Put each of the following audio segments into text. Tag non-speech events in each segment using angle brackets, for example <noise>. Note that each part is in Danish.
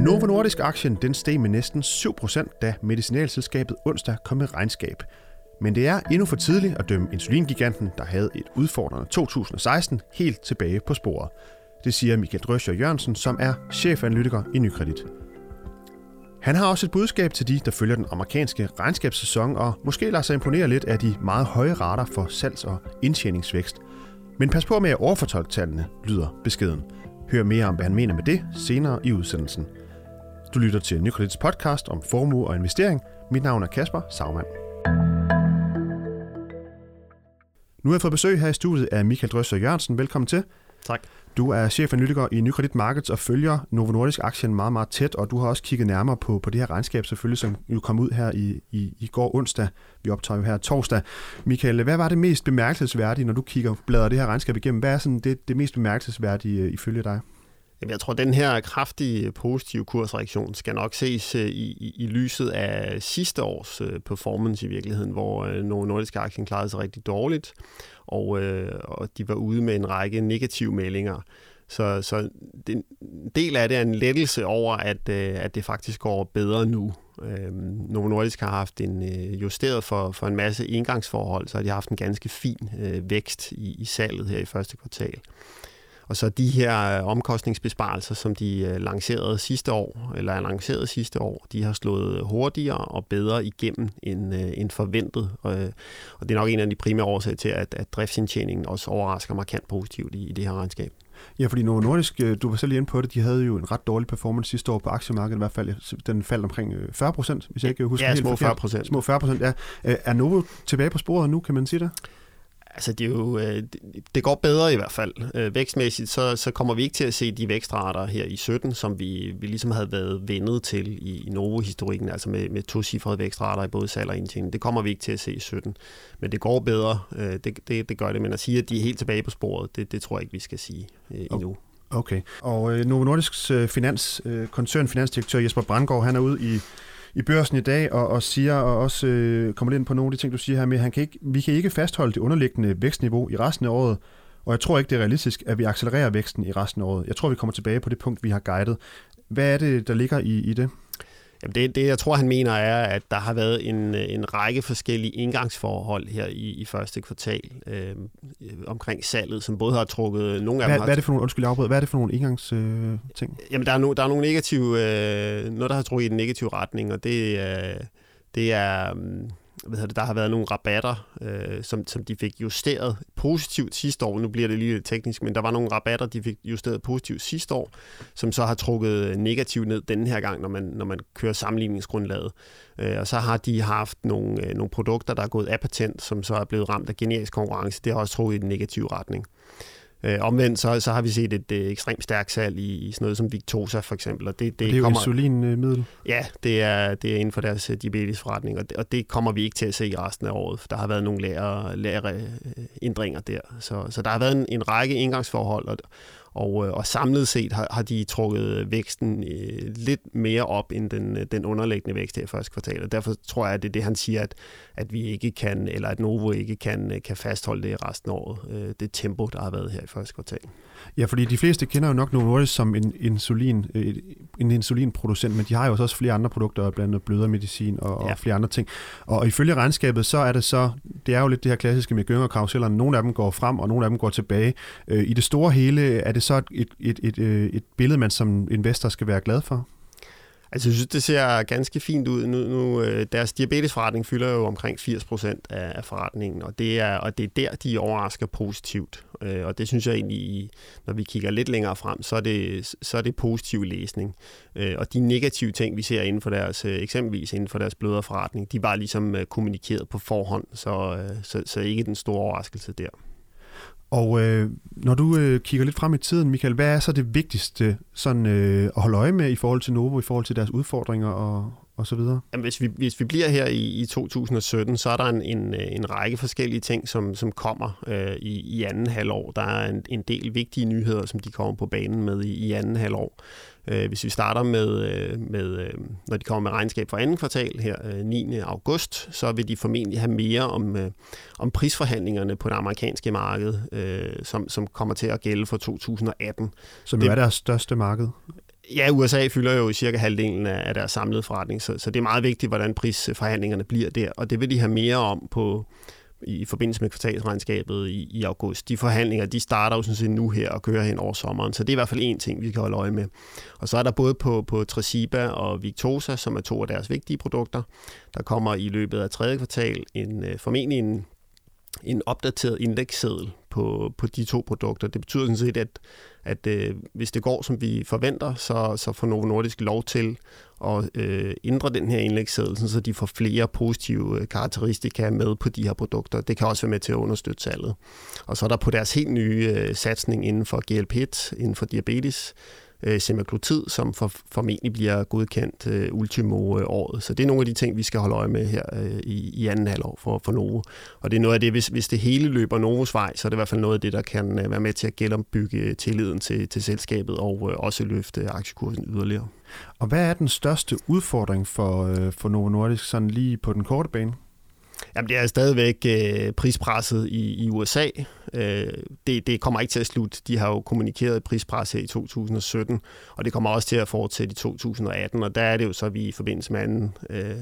Novo Nordisk aktien den steg med næsten 7%, da medicinalselskabet onsdag kom med regnskab. Men det er endnu for tidligt at dømme insulingiganten, der havde et udfordrende 2016, helt tilbage på sporet. Det siger Michael Drøscher Jørgensen, som er chefanalytiker i Nykredit. Han har også et budskab til de, der følger den amerikanske regnskabssæson og måske lader sig imponere lidt af de meget høje rater for salgs- og indtjeningsvækst. Men pas på med at overfortolke tallene, lyder beskeden. Hør mere om, hvad han mener med det senere i udsendelsen. Du lytter til Nykredits podcast om formue og investering. Mit navn er Kasper Sagmann. Nu har jeg fået besøg her i studiet af Michael Drøsser Jørgensen. Velkommen til. Tak. Du er chefanalytiker i Nykredit Markets og følger Novo Nordisk aktien meget, meget tæt, og du har også kigget nærmere på, på det her regnskab selvfølgelig, som jo kom ud her i, i, i går onsdag. Vi optager jo her torsdag. Michael, hvad var det mest bemærkelsesværdige, når du kigger bladrer det her regnskab igennem? Hvad er sådan det, det mest bemærkelsesværdige øh, ifølge dig? Jamen, jeg tror, at den her kraftige positive kursreaktion skal nok ses øh, i, i, i lyset af sidste års øh, performance i virkeligheden, hvor øh, nogle Nordisk aktier klarede sig rigtig dårligt, og, øh, og de var ude med en række negative meldinger. Så, så den, en del af det er en lettelse over, at, øh, at det faktisk går bedre nu. Øh, Novo Nordisk har haft en øh, justeret for, for en masse indgangsforhold, så har de haft en ganske fin øh, vækst i, i salget her i første kvartal. Og så de her øh, omkostningsbesparelser, som de øh, lancerede sidste år, eller lancerede sidste år, de har slået hurtigere og bedre igennem end, øh, end forventet. Og, og det er nok en af de primære årsager til, at, at driftsindtjeningen også overrasker markant positivt i, i det her regnskab. Ja, fordi Novo Nordisk, du var selv inde på det, de havde jo en ret dårlig performance sidste år på aktiemarkedet, i hvert fald den faldt omkring 40 procent, hvis jeg ikke husker ja, helt små 40 procent. Små 40 procent, ja. Er Novo tilbage på sporet nu, kan man sige det? Altså, det, er jo, øh, det går bedre i hvert fald. Øh, vækstmæssigt, så, så kommer vi ikke til at se de vækstrater her i 17, som vi, vi ligesom havde været vendet til i, i Novo-historikken, altså med, med to cifrede vækstrater i både salg og indtjening. Det kommer vi ikke til at se i 17. Men det går bedre, øh, det, det, det gør det. Men at sige, at de er helt tilbage på sporet, det, det tror jeg ikke, vi skal sige endnu. Okay. Og øh, Novo Nordisks øh, finans, øh, koncern finansdirektør Jesper Brandgaard, han er ude i i børsen i dag og, og siger, og også øh, kommer lidt ind på nogle af de ting, du siger her med, han kan ikke, vi kan ikke fastholde det underliggende vækstniveau i resten af året, og jeg tror ikke, det er realistisk, at vi accelererer væksten i resten af året. Jeg tror, vi kommer tilbage på det punkt, vi har guidet. Hvad er det, der ligger i, i det? Jamen det, det, jeg tror, han mener, er, at der har været en, en række forskellige indgangsforhold her i, i første kvartal øh, omkring salget, som både har trukket nogle af hvad, dem... Hvad er det for nogle, undskyld, afbrød, hvad er det for nogle indgangsting? Øh, Jamen der er, no, der er nogle negative, øh, noget der har trukket i den negative retning, og det, øh, det er... Øh, hvad hedder det, der har været nogle rabatter, øh, som, som de fik justeret positivt sidste år. Nu bliver det lige lidt teknisk, men der var nogle rabatter, de fik justeret positivt sidste år, som så har trukket negativt ned denne her gang, når man, når man kører sammenligningsgrundlaget. Øh, og så har de haft nogle, øh, nogle produkter, der er gået af patent, som så er blevet ramt af generisk konkurrence. Det har også trukket i den negative retning. Øh, omvendt så, så har vi set et øh, ekstremt stærkt salg i, i sådan noget som Victosa for eksempel. Og det, det, det er kommer, jo insulinmiddel? Ja, det er, det er inden for deres øh, diabetesforretning, og det, og det kommer vi ikke til at se i resten af året, for der har været nogle lære, lære ændringer der. Så, så der har været en, en række indgangsforhold, og, og, øh, og samlet set har, har de trukket væksten øh, lidt mere op end den, den underliggende vækst her i første kvartal. Og derfor tror jeg, at det er det, han siger, at, at vi ikke kan, eller at Novo ikke kan, kan fastholde det resten af året. Øh, det tempo, der har været her i første kvartal. Ja, fordi de fleste kender jo nok Novo Nordisk som en, insulin, en insulinproducent, men de har jo også flere andre produkter, blandt andet blødermedicin og, ja. og flere andre ting. Og ifølge regnskabet, så er det så, det er jo lidt det her klassiske med gynger karusellerne. Nogle af dem går frem, og nogle af dem går tilbage. I det store hele, er det så et, et, et, et, øh, et billede, man som investor skal være glad for? Altså, jeg synes, det ser ganske fint ud. Nu, nu øh, deres diabetesforretning fylder jo omkring 80 procent af, af forretningen, og det, er, og det er der, de overrasker positivt. Øh, og det synes jeg egentlig, når vi kigger lidt længere frem, så er det, så er det positiv læsning. Og de negative ting, vi ser inden for deres, eksempelvis inden for deres bløderforretning, de var ligesom kommunikeret på forhånd, så, så, så ikke den store overraskelse der. Og øh, når du øh, kigger lidt frem i tiden, Michael, hvad er så det vigtigste sådan, øh, at holde øje med i forhold til Novo, i forhold til deres udfordringer og, og så videre? Jamen, hvis, vi, hvis vi bliver her i, i 2017, så er der en, en, en række forskellige ting, som, som kommer øh, i, i anden halvår. Der er en, en del vigtige nyheder, som de kommer på banen med i, i anden halvår. Øh, hvis vi starter med, øh, med øh, når de kommer med regnskab for anden kvartal her 9. august, så vil de formentlig have mere om, om prisforhandlingerne på det amerikanske marked, som, som kommer til at gælde for 2018. Som det, er deres største marked? Ja, USA fylder jo cirka halvdelen af deres samlede forretning, så, så det er meget vigtigt, hvordan prisforhandlingerne bliver der, og det vil de have mere om på i forbindelse med kvartalsregnskabet i, i august. De forhandlinger, de starter jo sådan set nu her og kører hen over sommeren, så det er i hvert fald en ting, vi kan holde øje med. Og så er der både på, på Tresiba og Victosa, som er to af deres vigtige produkter, der kommer i løbet af tredje kvartal en, øh, formentlig en en opdateret indeksseddel på, på de to produkter. Det betyder sådan set, at, at øh, hvis det går, som vi forventer, så, så får Novo Nordisk lov til at øh, ændre den her indlægsseddel, så de får flere positive øh, karakteristika med på de her produkter. Det kan også være med til at understøtte salget. Og så er der på deres helt nye øh, satsning inden for GLP-1, inden for diabetes, øh, semaglutid, som for, formentlig bliver godkendt øh, ultimo øh, året. Så det er nogle af de ting, vi skal holde øje med her øh, i, i anden halvår for, for Novo. Og det er noget af det, hvis, hvis det hele løber Novos vej, så er det i hvert fald noget af det, der kan øh, være med til at genopbygge øh, tilliden til, til selskabet og øh, også løfte aktiekursen yderligere. Og hvad er den største udfordring for, øh, for Novo Nordisk sådan lige på den korte bane? Jamen, det er stadigvæk øh, prispresset i, i USA. Øh, det, det kommer ikke til at slutte. De har jo kommunikeret prispres her i 2017, og det kommer også til at fortsætte i 2018, og der er det jo så, at vi i forbindelse med anden øh,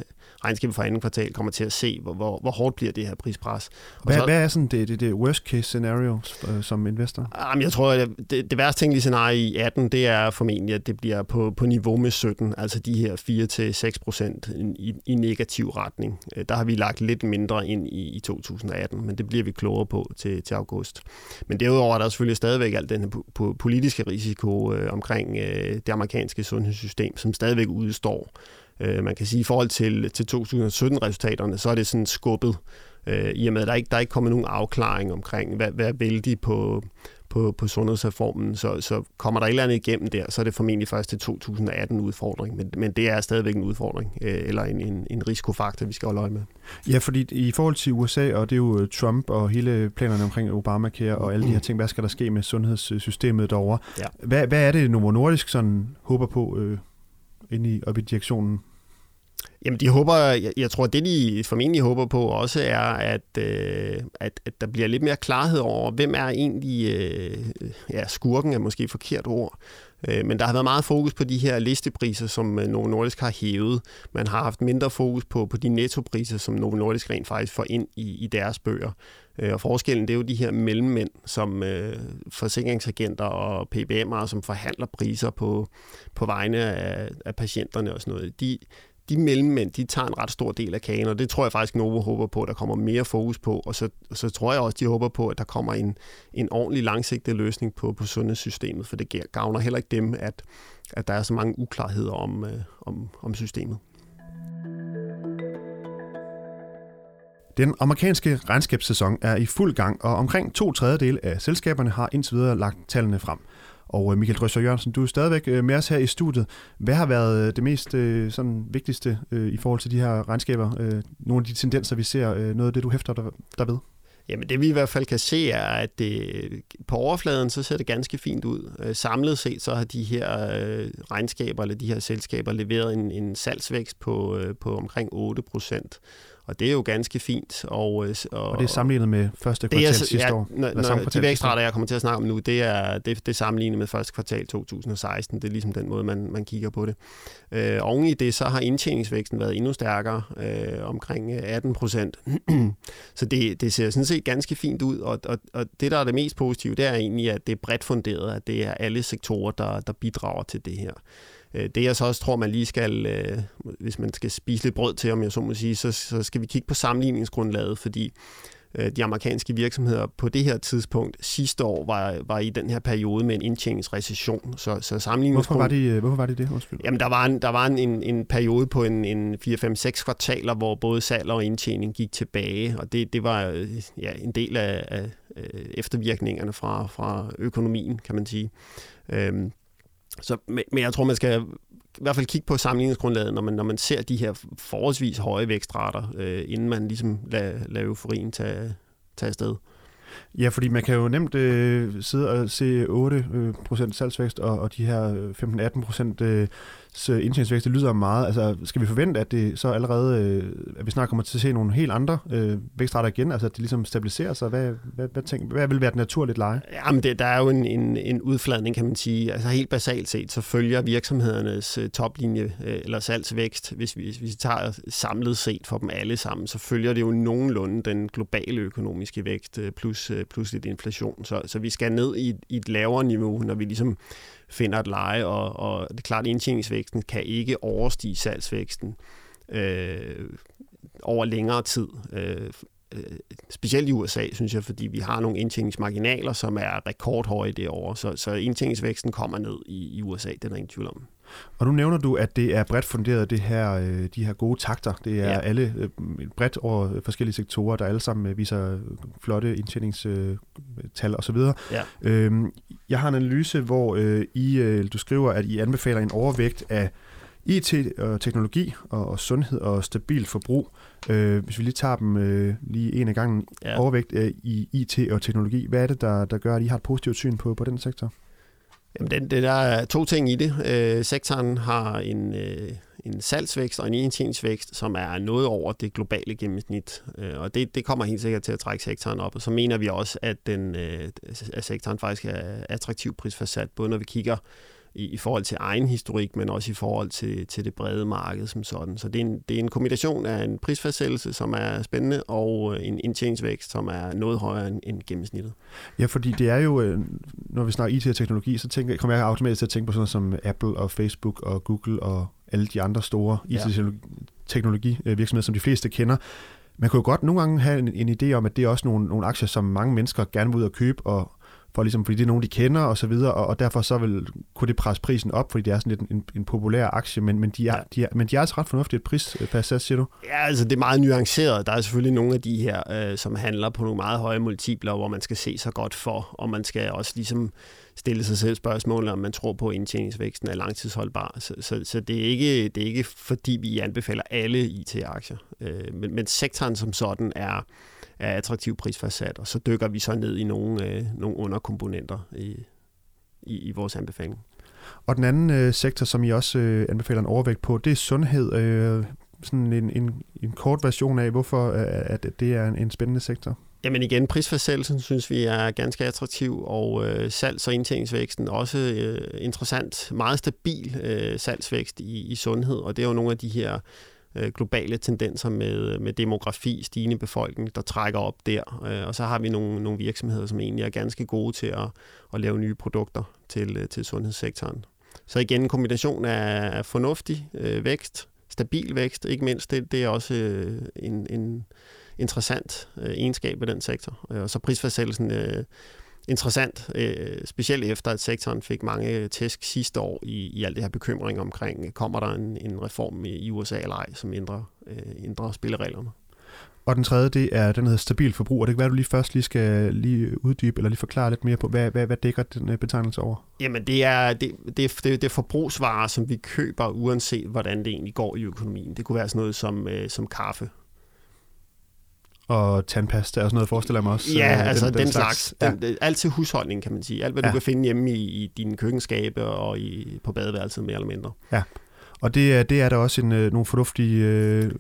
regnskabet for anden kvartal kommer til at se, hvor, hvor, hvor hårdt bliver det her prispres. Hvad, så, hvad er sådan det, det, det worst case scenario øh, som investor? Jamen, jeg tror, at det, det værste tænkelige scenarie i 18, det er formentlig, at det bliver på, på niveau med 17, altså de her 4-6 procent i, i negativ retning. Øh, der har vi lagt lidt mindre ind i, i 2018, men det bliver vi klogere på til, til august. Men derudover er der selvfølgelig stadigvæk alt den her politiske risiko øh, omkring øh, det amerikanske sundhedssystem, som stadigvæk udstår. Øh, man kan sige, i forhold til, til 2017-resultaterne, så er det sådan skubbet, øh, i og med, at der ikke der er ikke kommet nogen afklaring omkring, hvad, hvad vil de på, på, på sundhedsreformen, så, så kommer der et eller andet igennem der, så er det formentlig først til 2018 udfordring, men, men det er stadigvæk en udfordring, øh, eller en, en, en risikofaktor, vi skal holde øje med. Ja, fordi i forhold til USA, og det er jo øh, Trump og hele planerne omkring Obamacare og alle de her ting, hvad skal der ske med sundhedssystemet derovre? Ja. Hvad, hvad er det, Novo Nordisk sådan håber på øh, inde i, op i direktionen? Jamen, de håber, jeg, jeg tror, det de formentlig håber på også er, at, øh, at, at der bliver lidt mere klarhed over, hvem er egentlig, øh, ja, skurken er måske et forkert ord, øh, men der har været meget fokus på de her listepriser, som øh, Novo Nordisk har hævet. Man har haft mindre fokus på, på de nettopriser, som Novo Nordisk rent faktisk får ind i, i deres bøger. Øh, og forskellen det er jo de her mellemmænd, som øh, forsikringsagenter og PBM'ere, som forhandler priser på, på vegne af, af patienterne og sådan noget. De, de mellemmænd, de tager en ret stor del af kagen, og det tror jeg faktisk, Novo håber på, at der kommer mere fokus på, og så, så tror jeg også, de håber på, at der kommer en, en ordentlig langsigtet løsning på, på sundhedssystemet, for det gavner heller ikke dem, at, at der er så mange uklarheder om, øh, om, om systemet. Den amerikanske regnskabssæson er i fuld gang, og omkring to tredjedel af selskaberne har indtil videre lagt tallene frem. Og øh, Michael Drøsser Jørgensen, du er stadigvæk øh, med os her i studiet. Hvad har været øh, det mest sådan, vigtigste i forhold til de her regnskaber? Nogle af de tendenser, vi ser, noget af det, du hæfter der ved? Jamen det vi i hvert fald kan se er, at det, på overfladen så ser det ganske fint ud. Samlet set så har de her regnskaber eller de her selskaber leveret en, en salgsvækst på, på omkring 8 procent. Og det er jo ganske fint. Og, øh, og, og det er sammenlignet med første kvartal sidste ja, år? Når, når de vækstrater, jeg kommer til at snakke om nu, det er, det, det er sammenlignet med første kvartal 2016. Det er ligesom den måde, man, man kigger på det. Øh, oven i det, så har indtjeningsvæksten været endnu stærkere, øh, omkring 18 procent. <clears throat> så det, det ser sådan set ganske fint ud, og, og, og det, der er det mest positive, det er egentlig, at det er bredt funderet, at det er alle sektorer, der, der bidrager til det her. Øh, det jeg så også tror, man lige skal, øh, hvis man skal spise lidt brød til, om jeg så må sige, så, så skal vi kigge på sammenligningsgrundlaget, fordi øh, de amerikanske virksomheder på det her tidspunkt sidste år var, var i den her periode med en indtjeningsrecession. Så, så hvorfor, var de, hvorfor var de det? Undskyld. Jamen, der var en, der var en, en, en periode på en, en 4-5-6 kvartaler, hvor både salg og indtjening gik tilbage, og det, det var ja, en del af, af eftervirkningerne fra, fra økonomien, kan man sige. Øhm, så, men jeg tror, man skal i hvert fald kigge på sammenligningsgrundlaget, når man, når man ser de her forholdsvis høje vækstrater, øh, inden man ligesom lader, lader euforien tage, tage afsted. Ja, fordi man kan jo nemt øh, sidde og se 8% øh, salgsvækst og, og de her 15-18% øh, Øh, indtjeningsvækst, det lyder meget. Altså, skal vi forvente, at det så allerede, øh, at vi snart kommer til at se nogle helt andre øh, vækstrater igen, altså at det ligesom stabiliserer sig? Hvad, hvad, hvad, tænk, hvad vil være et naturligt leje? Jamen, det, der er jo en, en, en udfladning, kan man sige. Altså helt basalt set, så følger virksomhedernes øh, toplinje øh, eller salgsvækst, hvis vi, hvis vi tager samlet set for dem alle sammen, så følger det jo nogenlunde den globale økonomiske vækst øh, plus, øh, plus lidt inflation. Så, så vi skal ned i, i et lavere niveau, når vi ligesom finder et leje, og, og det er klart, at indtjeningsvæksten kan ikke overstige salgsvæksten øh, over længere tid. Øh, øh specielt i USA, synes jeg, fordi vi har nogle indtjeningsmarginaler, som er rekordhøje derovre, så, så indtjeningsvæksten kommer ned i, i USA, den er ingen tvivl om. Og nu nævner du, at det er bredt funderet, det her, øh, de her gode takter. Det er ja. alle øh, bredt over forskellige sektorer, der alle sammen øh, viser flotte indtjeningstal osv. Ja. Øhm, jeg har en analyse, hvor I, du skriver, at I anbefaler en overvægt af IT og teknologi og sundhed og stabil forbrug. Hvis vi lige tager dem lige en af gangen. Ja. Overvægt i IT og teknologi. Hvad er det, der, der gør, at I har et positivt syn på, på den sektor? Jamen, det, det, der er to ting i det. Øh, sektoren har en, øh, en salgsvækst og en indtjeningsvækst, som er noget over det globale gennemsnit. Øh, og det, det kommer helt sikkert til at trække sektoren op. Og så mener vi også, at, den, øh, at sektoren faktisk er attraktiv prisfastsat, både når vi kigger i, i forhold til egen historik, men også i forhold til, til det brede marked som sådan. Så det er, en, det er en kombination af en prisfastsættelse, som er spændende, og en indtjeningsvækst, som er noget højere end, end gennemsnittet. Ja, fordi det er jo, øh, når vi snakker IT og teknologi, så tænker, kommer jeg automatisk til at tænke på sådan noget som Apple og Facebook og Google og alle de andre store IT-teknologivirksomheder, som de fleste kender. Man kunne jo godt nogle gange have en, en idé om, at det er også nogle, nogle aktier, som mange mennesker gerne vil ud og købe, og for ligesom, fordi det er nogen, de kender og så videre, og, og derfor så vil, kunne det presse prisen op, fordi det er sådan lidt en, en populær aktie, men, men, de er, ja. de er, men de er altså ret fornuftigt prisfastsat, siger du? Ja, altså det er meget nuanceret. Der er selvfølgelig nogle af de her, øh, som handler på nogle meget høje multipler, hvor man skal se sig godt for, og man skal også ligesom stille sig selv spørgsmålet, om man tror på, at indtjeningsvæksten er langtidsholdbar. Så, så, så det, er ikke, det er ikke fordi, vi anbefaler alle IT-aktier, øh, men, men sektoren som sådan er er attraktiv prisfastsat, og så dykker vi så ned i nogle, øh, nogle underkomponenter i, i, i vores anbefaling. Og den anden øh, sektor, som I også øh, anbefaler en overvægt på, det er sundhed. Øh, sådan en, en, en kort version af, hvorfor øh, at det er en, en spændende sektor. Jamen igen, prisfastsættelsen synes vi er ganske attraktiv, og øh, salgs- og indtjeningsvæksten også øh, interessant. Meget stabil øh, salgsvækst i, i sundhed, og det er jo nogle af de her øh, globale tendenser med, med demografi, stigende befolkning, der trækker op der. Øh, og så har vi nogle, nogle virksomheder, som egentlig er ganske gode til at, at lave nye produkter til, øh, til sundhedssektoren. Så igen en kombination af fornuftig øh, vækst, stabil vækst, ikke mindst, det, det er også øh, en, en interessant øh, egenskab ved den sektor. Øh, og så prisfastsættelsen øh, interessant, øh, specielt efter at sektoren fik mange tæsk sidste år i, i alt det her bekymring omkring, kommer der en, en reform i, i USA eller ej, som ændrer, øh, ændrer spillereglerne. Og den tredje, det er, den hedder stabil forbrug, og det kan være, du lige først lige skal lige uddybe, eller lige forklare lidt mere på, hvad, hvad, hvad dækker den øh, betegnelse over? Jamen, det er, det, det, det, det er forbrugsvarer, som vi køber, uanset hvordan det egentlig går i økonomien. Det kunne være sådan noget som, øh, som kaffe, og tandpasta og sådan noget, forestiller jeg mig også. Ja, øh, altså den, den, den slags. slags. Den, ja. Alt til husholdning, kan man sige. Alt, hvad ja. du kan finde hjemme i, i dine køkkenskabe og i, på badeværelset, mere eller mindre. Ja, og det er, det er der også en, øh, nogle fornuftige øh,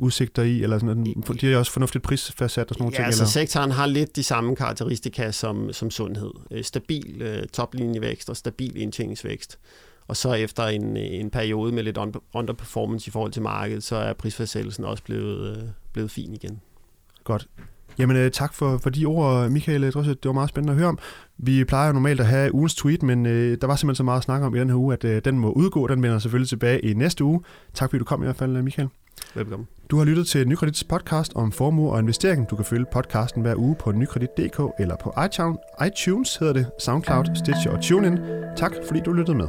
udsigter i, eller sådan, de er også fornuftigt prisfastsat og sådan nogle ja, ting? altså eller? sektoren har lidt de samme karakteristika som, som sundhed. Øh, stabil øh, toplinjevækst og stabil indtjeningsvækst. Og så efter en, en periode med lidt underperformance i forhold til markedet, så er prisfastsættelsen også blevet, øh, blevet fin igen. Godt. Jamen øh, tak for, for de ord, Michael Drosset. Det var meget spændende at høre om. Vi plejer jo normalt at have ugens tweet, men øh, der var simpelthen så meget at snakke om i den her uge, at øh, den må udgå. Den vender selvfølgelig tilbage i næste uge. Tak fordi du kom i hvert fald, Michael. Velkommen. Du har lyttet til Nykredits podcast om formue og investering. Du kan følge podcasten hver uge på nykredit.dk eller på iTunes, iTunes hedder det, SoundCloud, Stitcher og TuneIn. Tak fordi du lyttede med.